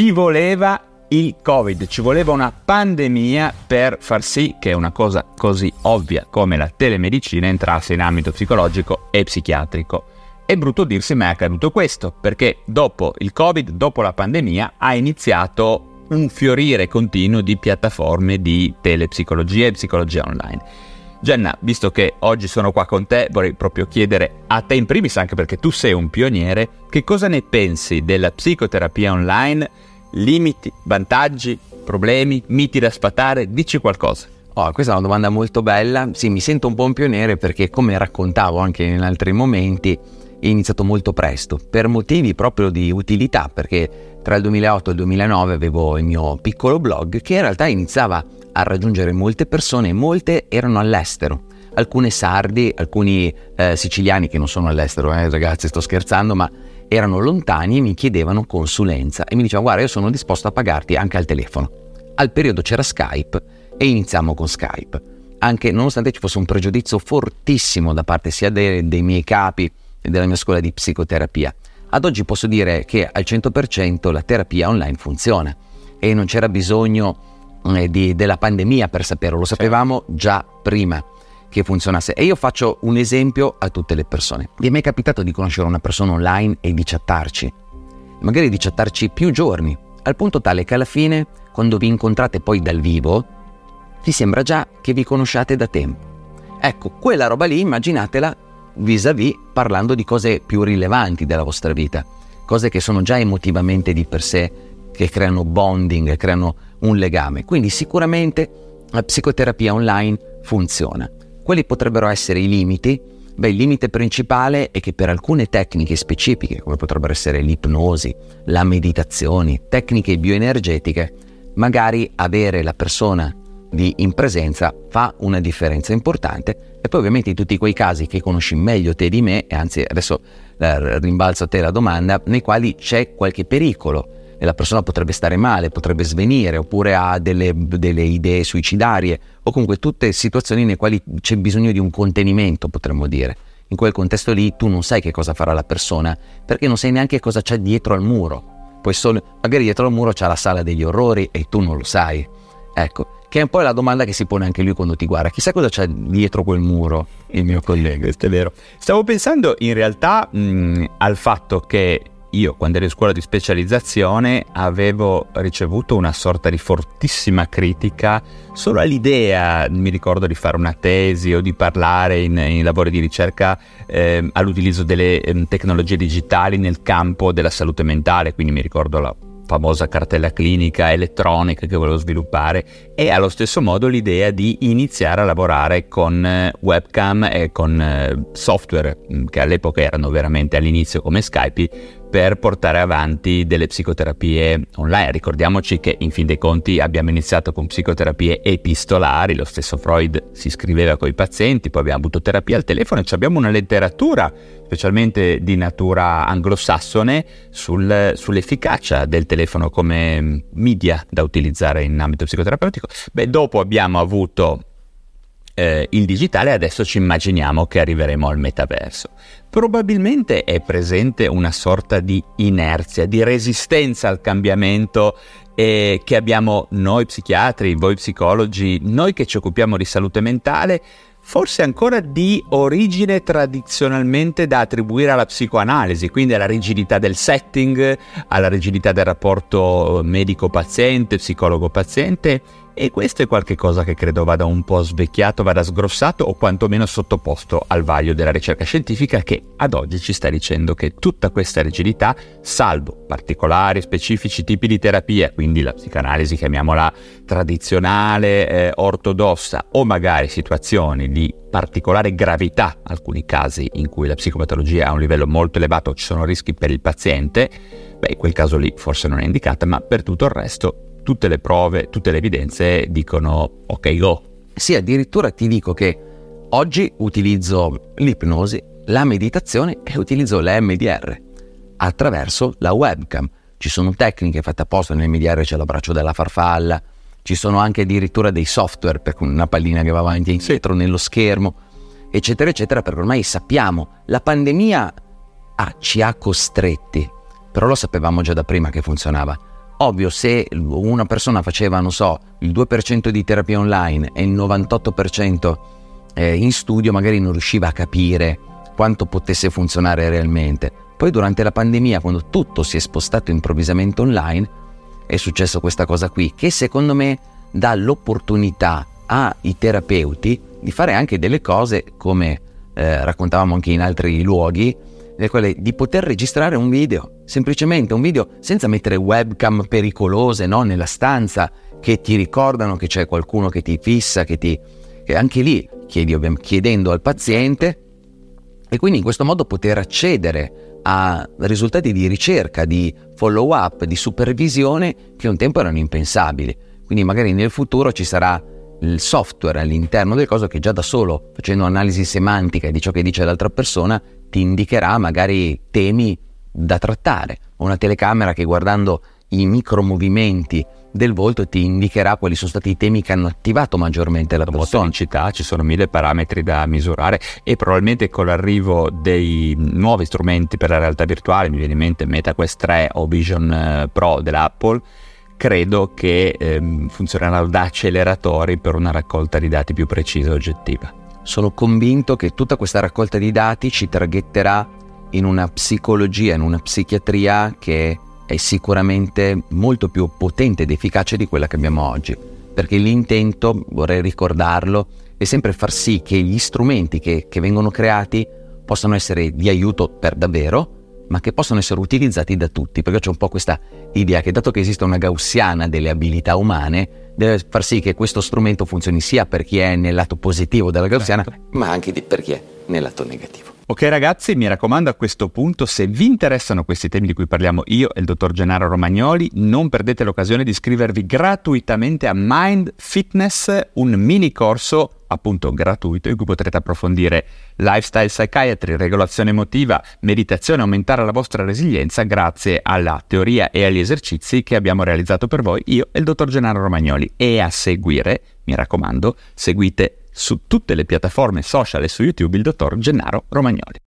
ci voleva il Covid, ci voleva una pandemia per far sì che una cosa così ovvia come la telemedicina entrasse in ambito psicologico e psichiatrico. È brutto dirsi ma è accaduto questo, perché dopo il Covid, dopo la pandemia, ha iniziato un fiorire continuo di piattaforme di telepsicologia e psicologia online. Jenna, visto che oggi sono qua con te, vorrei proprio chiedere a te in primis, anche perché tu sei un pioniere, che cosa ne pensi della psicoterapia online? Limiti, vantaggi, problemi, miti da sfatare? Dici qualcosa. Oh, questa è una domanda molto bella. Sì, mi sento un po' un pioniere perché, come raccontavo anche in altri momenti, è iniziato molto presto, per motivi proprio di utilità, perché tra il 2008 e il 2009 avevo il mio piccolo blog che in realtà iniziava a raggiungere molte persone, molte erano all'estero. Alcune sardi, alcuni eh, siciliani che non sono all'estero, eh, ragazzi, sto scherzando, ma erano lontani e mi chiedevano consulenza e mi dicevano guarda io sono disposto a pagarti anche al telefono. Al periodo c'era Skype e iniziamo con Skype. Anche nonostante ci fosse un pregiudizio fortissimo da parte sia dei, dei miei capi della mia scuola di psicoterapia. Ad oggi posso dire che al 100% la terapia online funziona e non c'era bisogno eh, di, della pandemia per saperlo, lo sapevamo già prima che funzionasse. E io faccio un esempio a tutte le persone. Vi è mai capitato di conoscere una persona online e di chattarci? Magari di chattarci più giorni, al punto tale che alla fine, quando vi incontrate poi dal vivo, vi sembra già che vi conosciate da tempo. Ecco, quella roba lì immaginatela vis-à-vis parlando di cose più rilevanti della vostra vita, cose che sono già emotivamente di per sé, che creano bonding, creano un legame. Quindi sicuramente la psicoterapia online funziona. Quali potrebbero essere i limiti? Beh, il limite principale è che per alcune tecniche specifiche, come potrebbero essere l'ipnosi, la meditazione, tecniche bioenergetiche, magari avere la persona in presenza fa una differenza importante e poi ovviamente in tutti quei casi che conosci meglio te di me, e anzi adesso eh, rimbalzo a te la domanda, nei quali c'è qualche pericolo e la persona potrebbe stare male, potrebbe svenire oppure ha delle, delle idee suicidarie o comunque tutte situazioni nei quali c'è bisogno di un contenimento, potremmo dire. In quel contesto lì tu non sai che cosa farà la persona perché non sai neanche cosa c'è dietro al muro. Poi solo, magari dietro al muro c'è la sala degli orrori e tu non lo sai. Ecco, che è un po' la domanda che si pone anche lui quando ti guarda. Chissà cosa c'è dietro quel muro, il mio collega. Questo è vero. Stavo pensando in realtà mh, al fatto che io, quando ero in scuola di specializzazione, avevo ricevuto una sorta di fortissima critica solo all'idea, mi ricordo, di fare una tesi o di parlare in, in lavori di ricerca eh, all'utilizzo delle eh, tecnologie digitali nel campo della salute mentale. Quindi mi ricordo la famosa cartella clinica elettronica che volevo sviluppare e allo stesso modo l'idea di iniziare a lavorare con eh, webcam e con eh, software mm, che all'epoca erano veramente all'inizio come Skype per portare avanti delle psicoterapie online. Ricordiamoci che in fin dei conti abbiamo iniziato con psicoterapie epistolari, lo stesso Freud si scriveva con i pazienti, poi abbiamo avuto terapia al telefono e abbiamo una letteratura, specialmente di natura anglosassone, sul, sull'efficacia del telefono come media da utilizzare in ambito psicoterapeutico. Beh, dopo abbiamo avuto eh, il digitale, adesso ci immaginiamo che arriveremo al metaverso. Probabilmente è presente una sorta di inerzia, di resistenza al cambiamento eh, che abbiamo noi psichiatri, voi psicologi, noi che ci occupiamo di salute mentale, forse ancora di origine tradizionalmente da attribuire alla psicoanalisi, quindi alla rigidità del setting, alla rigidità del rapporto medico-paziente, psicologo-paziente e questo è qualcosa che credo vada un po' svecchiato, vada sgrossato o quantomeno sottoposto al vaglio della ricerca scientifica che ad oggi ci sta dicendo che tutta questa rigidità, salvo particolari, specifici tipi di terapia, quindi la psicanalisi chiamiamola tradizionale, eh, ortodossa o magari situazioni di particolare gravità, alcuni casi in cui la psicopatologia ha un livello molto elevato, ci sono rischi per il paziente, beh in quel caso lì forse non è indicata, ma per tutto il resto tutte le prove, tutte le evidenze dicono ok go. Sì, addirittura ti dico che oggi utilizzo l'ipnosi, la meditazione e utilizzo l'MDR attraverso la webcam. Ci sono tecniche fatte apposta, nell'MDR c'è l'abbraccio della farfalla, ci sono anche addirittura dei software per una pallina che va avanti e indietro nello schermo, eccetera, eccetera, perché ormai sappiamo, la pandemia ah, ci ha costretti, però lo sapevamo già da prima che funzionava Ovvio, se una persona faceva, non so, il 2% di terapia online e il 98% eh, in studio, magari non riusciva a capire quanto potesse funzionare realmente. Poi durante la pandemia, quando tutto si è spostato improvvisamente online, è successo questa cosa qui, che secondo me dà l'opportunità ai terapeuti di fare anche delle cose come eh, raccontavamo anche in altri luoghi, quelle di poter registrare un video, semplicemente un video senza mettere webcam pericolose no? nella stanza che ti ricordano che c'è qualcuno che ti fissa, che ti... Che anche lì chiedi, chiedendo al paziente e quindi in questo modo poter accedere a risultati di ricerca, di follow up, di supervisione che un tempo erano impensabili. Quindi magari nel futuro ci sarà il software all'interno del coso che già da solo, facendo analisi semantica di ciò che dice l'altra persona, ti indicherà magari temi da trattare. Una telecamera che guardando i micromovimenti del volto ti indicherà quali sono stati i temi che hanno attivato maggiormente la persona. Motonicità, ci sono mille parametri da misurare e probabilmente con l'arrivo dei nuovi strumenti per la realtà virtuale, mi viene in mente MetaQuest 3 o Vision eh, Pro dell'Apple, credo che ehm, funzioneranno da acceleratori per una raccolta di dati più precisa e oggettiva. Sono convinto che tutta questa raccolta di dati ci traghetterà in una psicologia, in una psichiatria che è sicuramente molto più potente ed efficace di quella che abbiamo oggi. Perché l'intento, vorrei ricordarlo, è sempre far sì che gli strumenti che, che vengono creati possano essere di aiuto per davvero, ma che possono essere utilizzati da tutti, perché c'è un po' questa idea che dato che esiste una gaussiana delle abilità umane, deve far sì che questo strumento funzioni sia per chi è nel lato positivo della gaussiana, certo. ma anche per chi è nel lato negativo. Ok ragazzi, mi raccomando a questo punto, se vi interessano questi temi di cui parliamo io e il dottor Gennaro Romagnoli, non perdete l'occasione di iscrivervi gratuitamente a Mind Fitness, un mini corso appunto gratuito in cui potrete approfondire lifestyle psychiatry, regolazione emotiva, meditazione, aumentare la vostra resilienza grazie alla teoria e agli esercizi che abbiamo realizzato per voi io e il dottor Gennaro Romagnoli. E a seguire, mi raccomando, seguite su tutte le piattaforme social e su YouTube il dottor Gennaro Romagnoli.